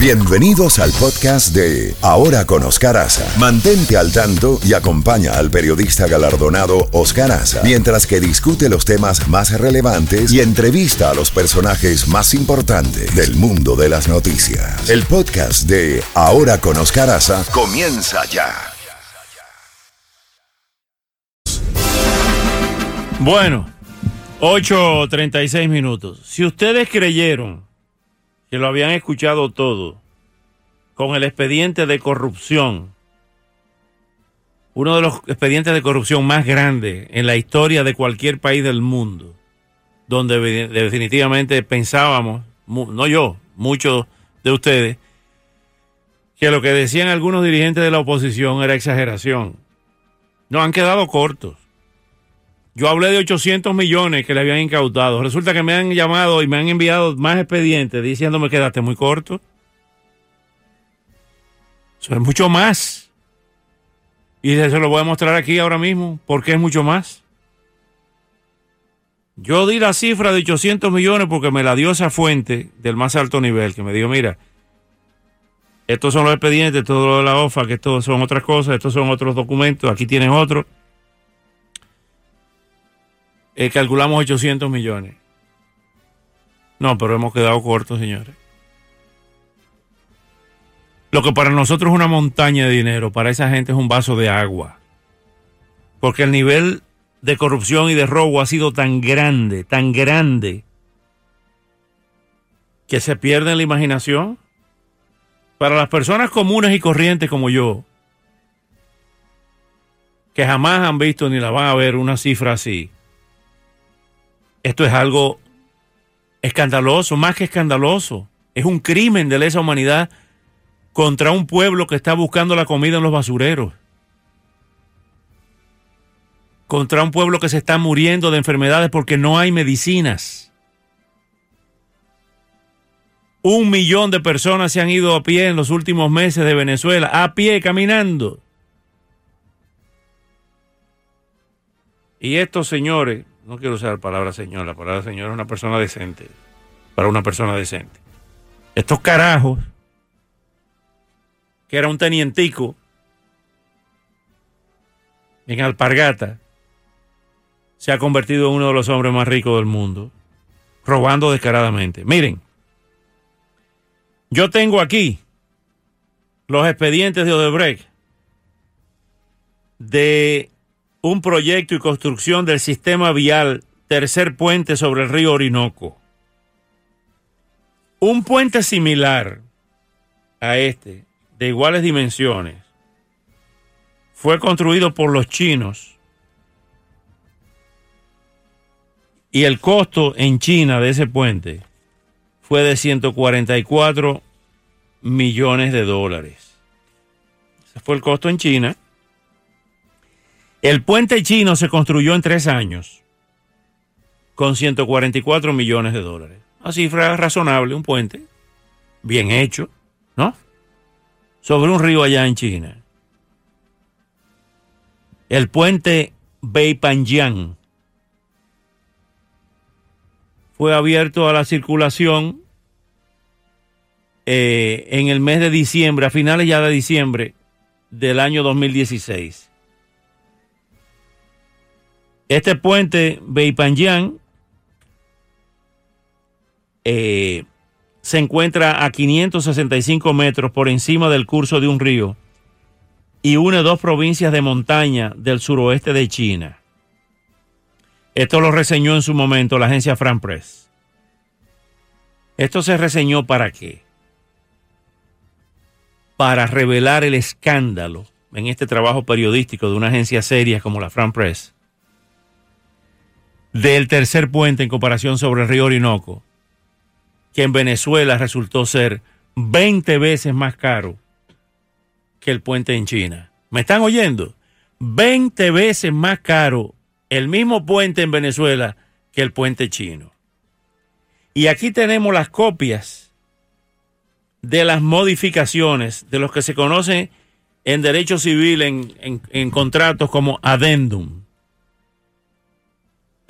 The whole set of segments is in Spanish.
Bienvenidos al podcast de Ahora con Oscar Aza. Mantente al tanto y acompaña al periodista galardonado Oscar Aza mientras que discute los temas más relevantes y entrevista a los personajes más importantes del mundo de las noticias. El podcast de Ahora con Oscar Aza comienza ya. Bueno, 8.36 minutos. Si ustedes creyeron que lo habían escuchado todo con el expediente de corrupción, uno de los expedientes de corrupción más grandes en la historia de cualquier país del mundo, donde definitivamente pensábamos, no yo, muchos de ustedes, que lo que decían algunos dirigentes de la oposición era exageración. No han quedado cortos. Yo hablé de 800 millones que le habían incautado. Resulta que me han llamado y me han enviado más expedientes diciéndome que quedaste muy corto. Eso es mucho más. Y se lo voy a mostrar aquí ahora mismo. porque es mucho más? Yo di la cifra de 800 millones porque me la dio esa fuente del más alto nivel, que me dijo, mira, estos son los expedientes, todo lo de la OFA, que estos son otras cosas, estos son otros documentos, aquí tienes otro. Eh, calculamos 800 millones. No, pero hemos quedado cortos, señores. Lo que para nosotros es una montaña de dinero, para esa gente es un vaso de agua. Porque el nivel de corrupción y de robo ha sido tan grande, tan grande, que se pierde la imaginación. Para las personas comunes y corrientes como yo, que jamás han visto ni la van a ver una cifra así, esto es algo escandaloso, más que escandaloso. Es un crimen de lesa humanidad contra un pueblo que está buscando la comida en los basureros. Contra un pueblo que se está muriendo de enfermedades porque no hay medicinas. Un millón de personas se han ido a pie en los últimos meses de Venezuela, a pie, caminando. Y estos señores no quiero usar la palabra señor, la palabra señor es una persona decente, para una persona decente. Estos carajos, que era un tenientico en Alpargata, se ha convertido en uno de los hombres más ricos del mundo, robando descaradamente. Miren, yo tengo aquí los expedientes de Odebrecht de un proyecto y construcción del sistema vial tercer puente sobre el río Orinoco. Un puente similar a este, de iguales dimensiones, fue construido por los chinos y el costo en China de ese puente fue de 144 millones de dólares. Ese fue el costo en China el puente chino se construyó en tres años con 144 millones de dólares. Una cifra razonable, un puente bien hecho, ¿no? Sobre un río allá en China. El puente Beipanjiang fue abierto a la circulación eh, en el mes de diciembre, a finales ya de diciembre del año 2016. Este puente Beipanjiang eh, se encuentra a 565 metros por encima del curso de un río y une dos provincias de montaña del suroeste de China. Esto lo reseñó en su momento la agencia Fran Press. Esto se reseñó para qué? Para revelar el escándalo en este trabajo periodístico de una agencia seria como la Fran Press del tercer puente en comparación sobre el río Orinoco, que en Venezuela resultó ser 20 veces más caro que el puente en China. ¿Me están oyendo? 20 veces más caro el mismo puente en Venezuela que el puente chino. Y aquí tenemos las copias de las modificaciones de los que se conocen en derecho civil en, en contratos como adendum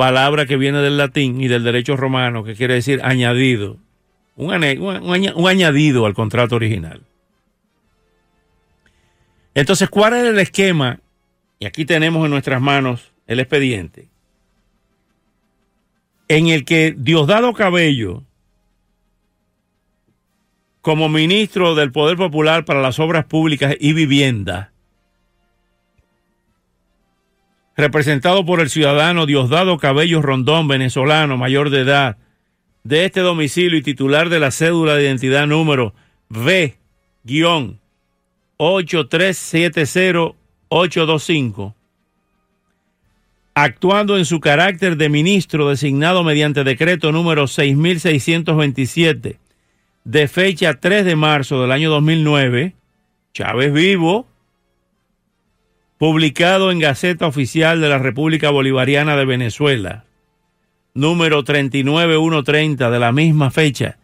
palabra que viene del latín y del derecho romano, que quiere decir añadido un, añadido al contrato original. Entonces, ¿cuál era el esquema? Y aquí tenemos en nuestras manos el expediente, en el que Diosdado Cabello, como ministro del Poder Popular para las Obras Públicas y Vivienda, representado por el ciudadano Diosdado Cabello Rondón, venezolano, mayor de edad, de este domicilio y titular de la cédula de identidad número V-8370825, actuando en su carácter de ministro designado mediante decreto número 6627 de fecha 3 de marzo del año 2009, Chávez Vivo, publicado en Gaceta Oficial de la República Bolivariana de Venezuela, número 39130 de la misma fecha,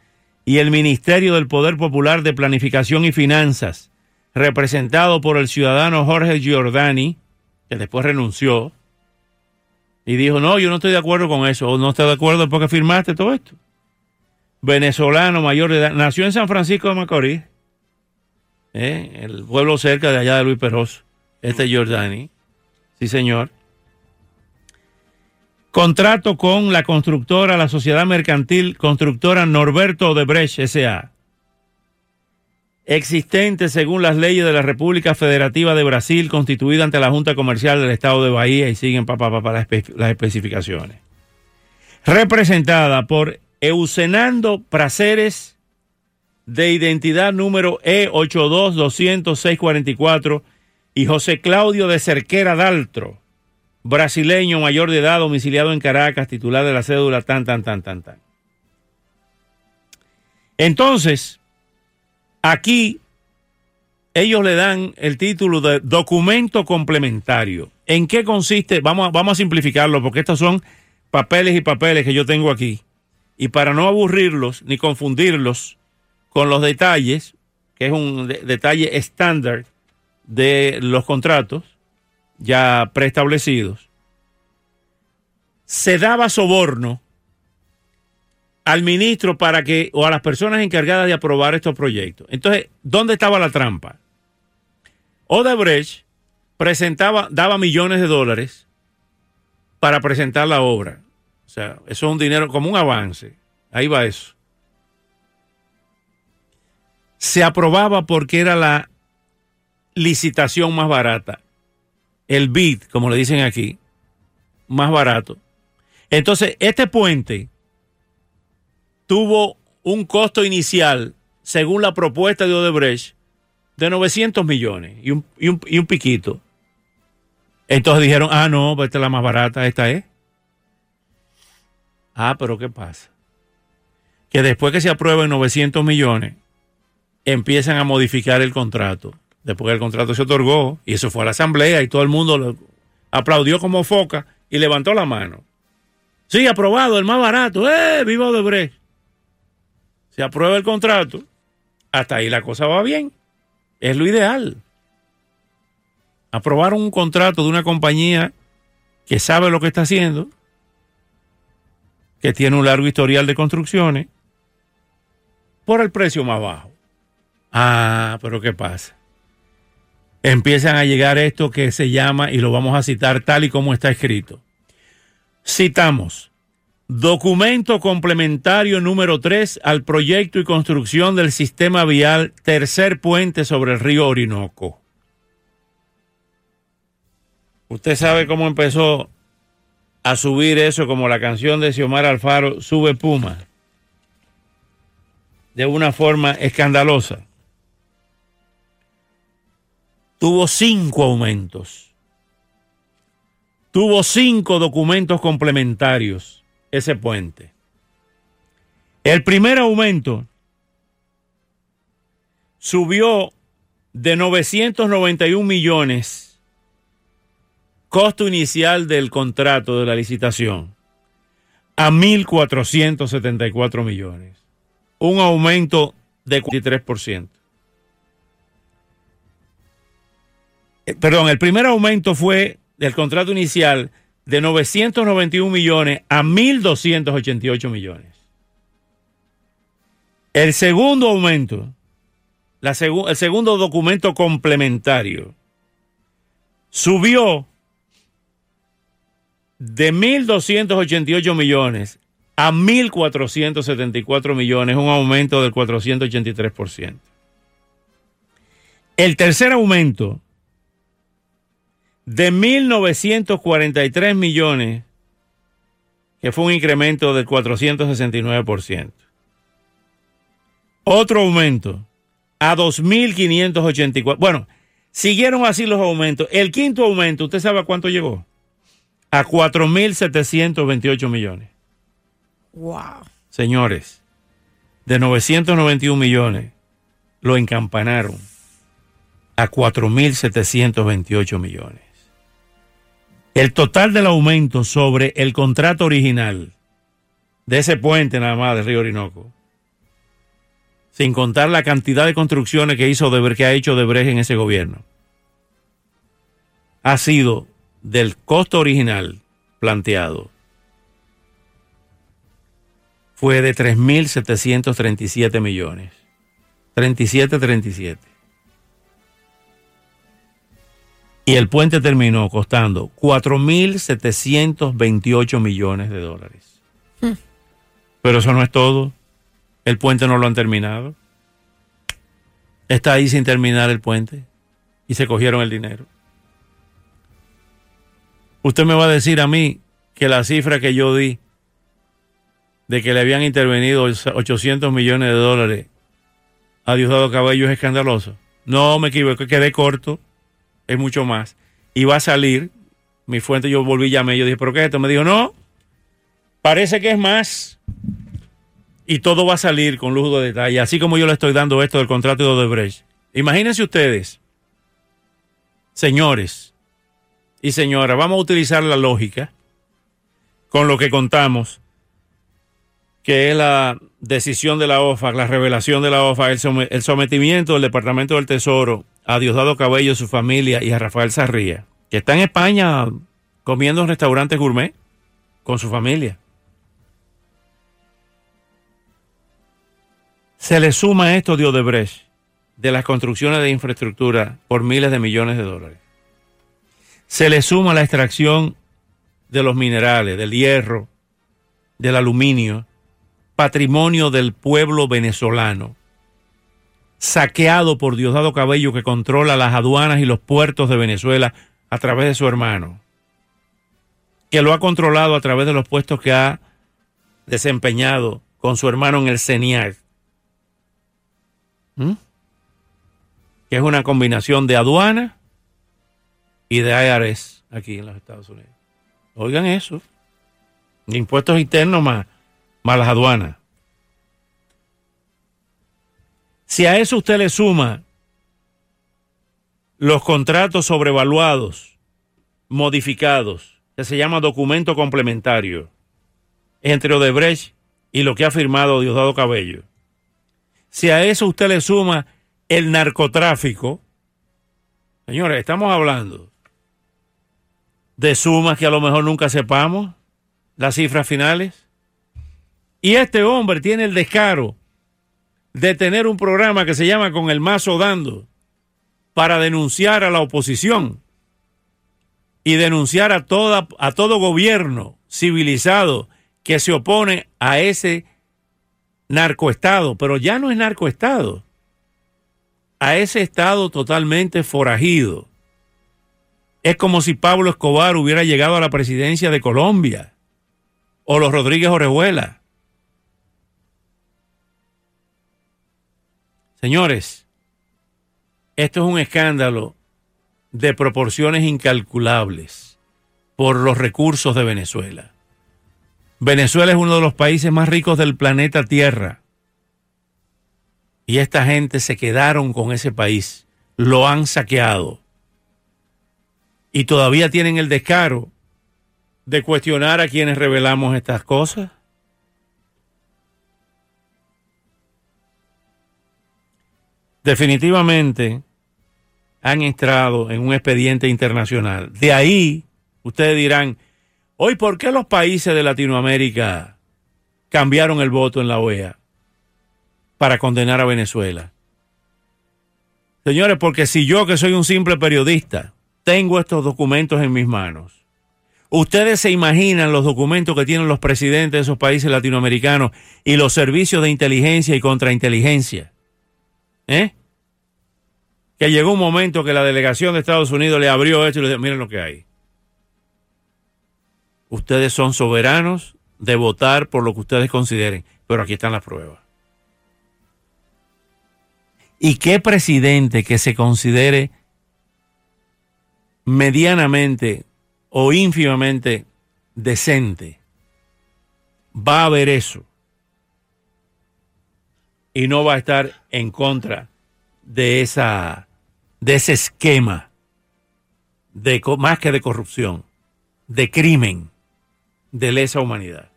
y el Ministerio del Poder Popular de Planificación y Finanzas, representado por el ciudadano Jorge Giordani, que después renunció, y dijo, no, yo no estoy de acuerdo con eso, o no estoy de acuerdo porque firmaste todo esto venezolano mayor de edad, nació en San Francisco de Macorís, ¿eh? el pueblo cerca de allá de Luis Peroso, este Jordani, sí señor. Contrato con la constructora, la sociedad mercantil constructora Norberto Odebrecht S.A. Existente según las leyes de la República Federativa de Brasil, constituida ante la Junta Comercial del Estado de Bahía y siguen para las especificaciones. Representada por Eusenando Praceres, de identidad número E8220644, y José Claudio de Cerquera Daltro, brasileño mayor de edad, domiciliado en Caracas, titular de la cédula tan, tan, tan, tan, tan. Entonces, aquí ellos le dan el título de documento complementario. ¿En qué consiste? Vamos, vamos a simplificarlo porque estos son papeles y papeles que yo tengo aquí. Y para no aburrirlos ni confundirlos con los detalles, que es un detalle estándar de los contratos ya preestablecidos, se daba soborno al ministro para que, o a las personas encargadas de aprobar estos proyectos. Entonces, ¿dónde estaba la trampa? Odebrecht presentaba, daba millones de dólares para presentar la obra. O sea, eso es un dinero como un avance. Ahí va eso. Se aprobaba porque era la licitación más barata. El bid, como le dicen aquí, más barato. Entonces, este puente tuvo un costo inicial, según la propuesta de Odebrecht, de 900 millones y un, y un, y un piquito. Entonces dijeron, ah, no, pues esta es la más barata, esta es. Ah, pero ¿qué pasa? Que después que se aprueben 900 millones, empiezan a modificar el contrato. Después el contrato se otorgó, y eso fue a la asamblea, y todo el mundo lo aplaudió como foca y levantó la mano. Sí, aprobado, el más barato. ¡Eh! ¡Viva Odebrecht! Se aprueba el contrato. Hasta ahí la cosa va bien. Es lo ideal. Aprobar un contrato de una compañía que sabe lo que está haciendo que tiene un largo historial de construcciones, por el precio más bajo. Ah, pero ¿qué pasa? Empiezan a llegar esto que se llama, y lo vamos a citar tal y como está escrito. Citamos, documento complementario número 3 al proyecto y construcción del sistema vial tercer puente sobre el río Orinoco. Usted sabe cómo empezó a subir eso como la canción de Xiomar Alfaro, Sube Puma, de una forma escandalosa. Tuvo cinco aumentos. Tuvo cinco documentos complementarios ese puente. El primer aumento subió de 991 millones costo inicial del contrato de la licitación a 1.474 millones, un aumento de 43%. Perdón, el primer aumento fue del contrato inicial de 991 millones a 1.288 millones. El segundo aumento, la segu- el segundo documento complementario, subió de 1.288 millones a 1.474 millones, un aumento del 483%. El tercer aumento de 1.943 millones, que fue un incremento del 469%. Otro aumento a 2.584. Bueno, siguieron así los aumentos. El quinto aumento, ¿usted sabe a cuánto llegó? A 4.728 millones. Wow. Señores, de 991 millones, lo encampanaron a 4.728 millones. El total del aumento sobre el contrato original de ese puente nada más del río Orinoco, sin contar la cantidad de construcciones que hizo Odebrecht, que ha hecho Odebrecht en ese gobierno, ha sido del costo original planteado fue de 3.737 millones. 37, 37. Y el puente terminó costando 4.728 millones de dólares. Pero eso no es todo. El puente no lo han terminado. Está ahí sin terminar el puente. Y se cogieron el dinero. Usted me va a decir a mí que la cifra que yo di de que le habían intervenido 800 millones de dólares a Diosdado Cabello es escandaloso. No me equivoqué, quedé corto, es mucho más. Y va a salir, mi fuente, yo volví, llamé, yo dije, ¿pero qué es esto? Me dijo, no, parece que es más. Y todo va a salir con lujo de detalle, así como yo le estoy dando esto del contrato de Odebrecht. Imagínense ustedes, señores y señoras, vamos a utilizar la lógica con lo que contamos que es la decisión de la OFAC, la revelación de la som el, sometimiento del Departamento del Tesoro a Diosdado Cabello, su familia y a Rafael Sarría, que está en España comiendo en restaurantes gourmet con su familia. Se le suma esto de Odebrecht, de las construcciones de infraestructura por miles de millones de dólares. Se le suma la extracción de los minerales, del hierro, del aluminio, patrimonio del pueblo venezolano, saqueado por Diosdado Cabello que controla las aduanas y los puertos de Venezuela a través de su hermano, que lo ha controlado a través de los puestos que ha desempeñado con su hermano en el CENIAC, ¿Mm? que es una combinación de aduana y de IRS aquí en los Estados Unidos. Oigan eso, impuestos internos más más aduanas. Si a eso usted le suma los contratos sobrevaluados, modificados, que se llama documento complementario, entre Odebrecht y lo que ha firmado Diosdado Cabello. Si a eso usted le suma el narcotráfico, señores, estamos hablando de sumas que a lo mejor nunca sepamos, las cifras finales. Y este hombre tiene el descaro de tener un programa que se llama Con el Mazo Dando para denunciar a la oposición y denunciar a, toda, a todo gobierno civilizado que se opone a ese narcoestado, pero ya no es narcoestado, a ese estado totalmente forajido. Es como si Pablo Escobar hubiera llegado a la presidencia de Colombia o los Rodríguez Orejuela. Señores, esto es un escándalo de proporciones incalculables por los recursos de Venezuela. Venezuela es uno de los países más ricos del planeta Tierra. Y esta gente se quedaron con ese país, lo han saqueado. Y todavía tienen el descaro de cuestionar a quienes revelamos estas cosas. Definitivamente han entrado en un expediente internacional. De ahí, ustedes dirán, hoy, ¿por qué los países de Latinoamérica cambiaron el voto en la OEA? para condenar a Venezuela. Señores, porque si yo que soy un simple periodista tengo estos documentos en mis manos, ustedes se imaginan los documentos que tienen los presidentes de esos países latinoamericanos y los servicios de inteligencia y contrainteligencia. ¿Eh? Que llegó un momento que la delegación de Estados Unidos le abrió esto y le dijo, miren lo que hay. Ustedes son soberanos de votar por lo que ustedes consideren, pero aquí están las pruebas. ¿Y qué presidente que se considere medianamente o ínfimamente decente va a ver eso y no va a estar en contra de ese esquema de más que de corrupción, de crimen, de lesa humanidad?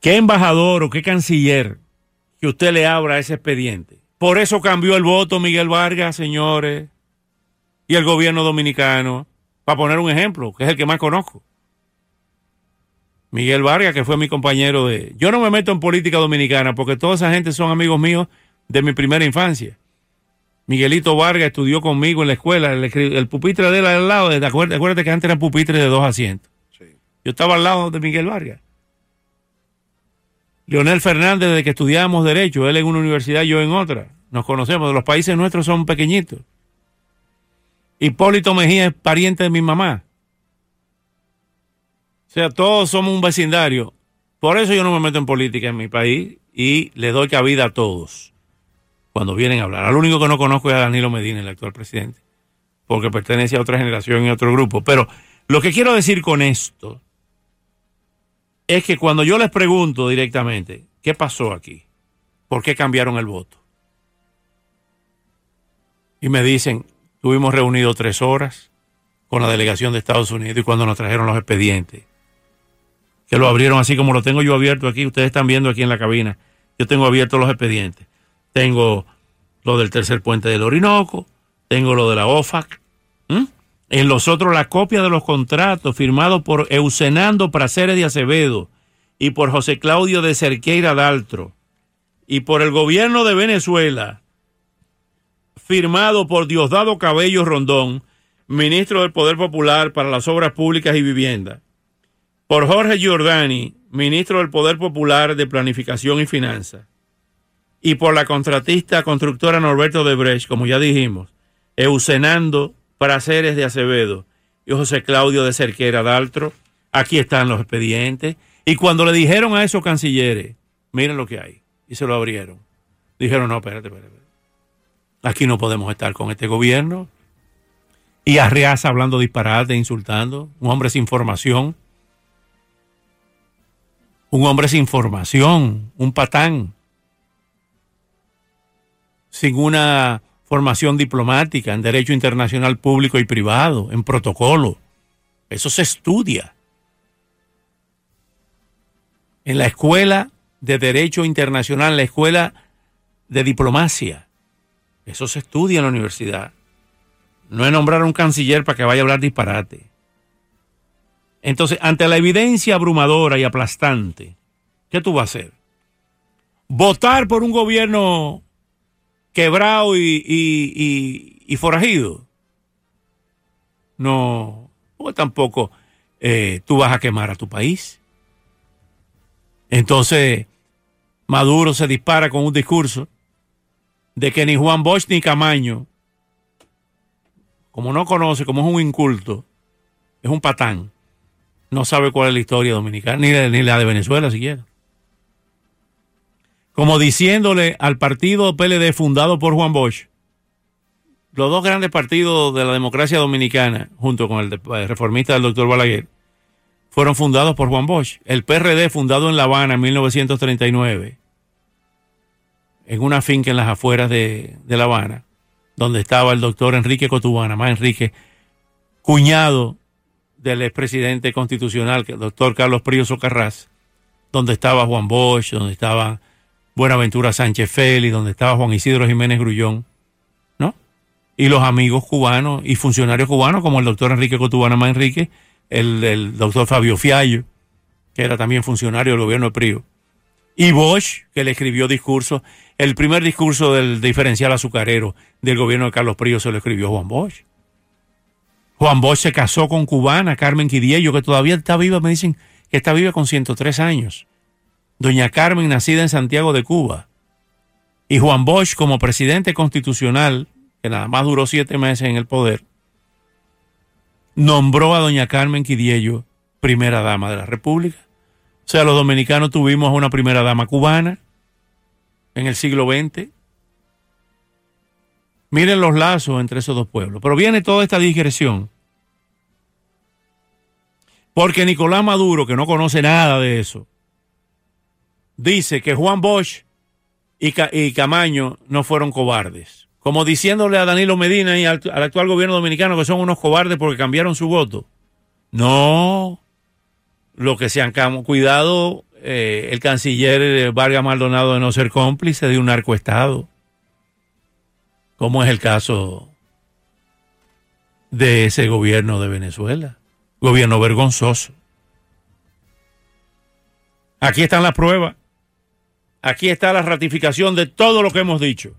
¿Qué embajador o qué canciller que usted le abra ese expediente. Por eso cambió el voto Miguel Vargas, señores, y el gobierno dominicano, para poner un ejemplo, que es el que más conozco. Miguel Vargas, que fue mi compañero de... Yo no me meto en política dominicana porque toda esa gente son amigos míos de mi primera infancia. Miguelito Vargas estudió conmigo en la escuela, el, pupitre de él al lado, acuérdate, acuérdate que antes eran pupitres de dos asientos. Yo estaba al lado de Miguel Vargas. Leonel Fernández, desde que estudiábamos Derecho, él en una universidad, yo en otra. Nos conocemos, los países nuestros son pequeñitos. Hipólito Mejía es pariente de mi mamá. O sea, todos somos un vecindario. Por eso yo no me meto en política en mi país y le doy cabida a todos cuando vienen a hablar. Al único que no conozco es a Danilo Medina, el actual presidente, porque pertenece a otra generación y a otro grupo. Pero lo que quiero decir con esto es que cuando yo les pregunto directamente, ¿qué pasó aquí? ¿Por qué cambiaron el voto? Y me dicen, tuvimos reunido tres horas con la delegación de Estados Unidos y cuando nos trajeron los expedientes, que lo abrieron así como lo tengo yo abierto aquí, ustedes están viendo aquí en la cabina, yo tengo abiertos los expedientes. Tengo lo del tercer puente del Orinoco, tengo lo de la OFAC, en los otros, la copia de los contratos firmados por Eusenando Praceres de Acevedo y por José Claudio de Cerqueira Daltro y por el gobierno de Venezuela, firmado por Diosdado Cabello Rondón, ministro del Poder Popular para las Obras Públicas y Vivienda, por Jorge Giordani, ministro del Poder Popular de Planificación y Finanzas, y por la contratista constructora Norberto de Brecht, como ya dijimos, Eusenando Praceres de Acevedo y José Claudio de Cerquera Daltro. Aquí están los expedientes. Y cuando le dijeron a esos cancilleres, miren lo que hay, y se lo abrieron, dijeron, no, espérate, espérate. Aquí no podemos estar con este gobierno. Y Arriaza hablando disparate, insultando, un hombre sin formación. Un hombre sin formación, un patán. Sin una formación diplomática, en derecho internacional público y privado, en protocolo. Eso se estudia. En la escuela de derecho internacional, en la escuela de diplomacia. Eso se estudia en la universidad. No es nombrar a un canciller para que vaya a hablar disparate. Entonces, ante la evidencia abrumadora y aplastante, ¿qué tú vas a hacer? Votar por un gobierno quebrado y, forajido. No, pues tampoco eh, tú vas a quemar a tu país. Entonces, Maduro se dispara con un discurso de que ni Juan Bosch ni Camaño, como no conoce, como es un inculto, es un patán, no sabe cuál es la historia dominicana, ni, ni la de Venezuela siquiera como diciéndole al partido PLD fundado por Juan Bosch, los dos grandes partidos de la democracia dominicana, junto con el, reformista del doctor Balaguer, fueron fundados por Juan Bosch. El PRD, fundado en La Habana en 1939, en una finca en las afueras de, La Habana, donde estaba el doctor Enrique Cotubana, más Enrique, cuñado del expresidente constitucional, el doctor Carlos Prío Socarrás, donde estaba Juan Bosch, donde estaban Buenaventura Sánchez Félix, donde estaba Juan Isidro Jiménez Grullón, ¿no? Y los amigos cubanos y funcionarios cubanos, como el doctor Enrique Cotubana Enrique, el, el doctor Fabio Fiallo, que era también funcionario del gobierno de Prío, Y Bosch, que le escribió discursos, el primer discurso del diferencial azucarero del gobierno de Carlos Prío se lo escribió Juan Bosch. Juan Bosch se casó con cubana, Carmen Quidiello, que todavía está viva, me dicen que está viva con 103 años. Doña Carmen, nacida en Santiago de Cuba. Y Juan Bosch, como presidente constitucional, que nada más duró siete meses en el poder, nombró a doña Carmen Quidiello primera dama de la República. O sea, los dominicanos tuvimos a una primera dama cubana en el siglo XX. Miren los lazos entre esos dos pueblos. Pero viene toda esta digresión. Porque Nicolás Maduro, que no conoce nada de eso, dice que Juan Bosch y, Camaño no fueron cobardes. Como diciéndole a Danilo Medina y al, al actual gobierno dominicano que son unos cobardes porque cambiaron su voto. No, lo que se han cuidado eh, el canciller Vargas Maldonado de no ser cómplice de un narcoestado, como es el caso de ese gobierno de Venezuela, gobierno vergonzoso. Aquí están las pruebas, aquí está la ratificación de todo lo que hemos dicho.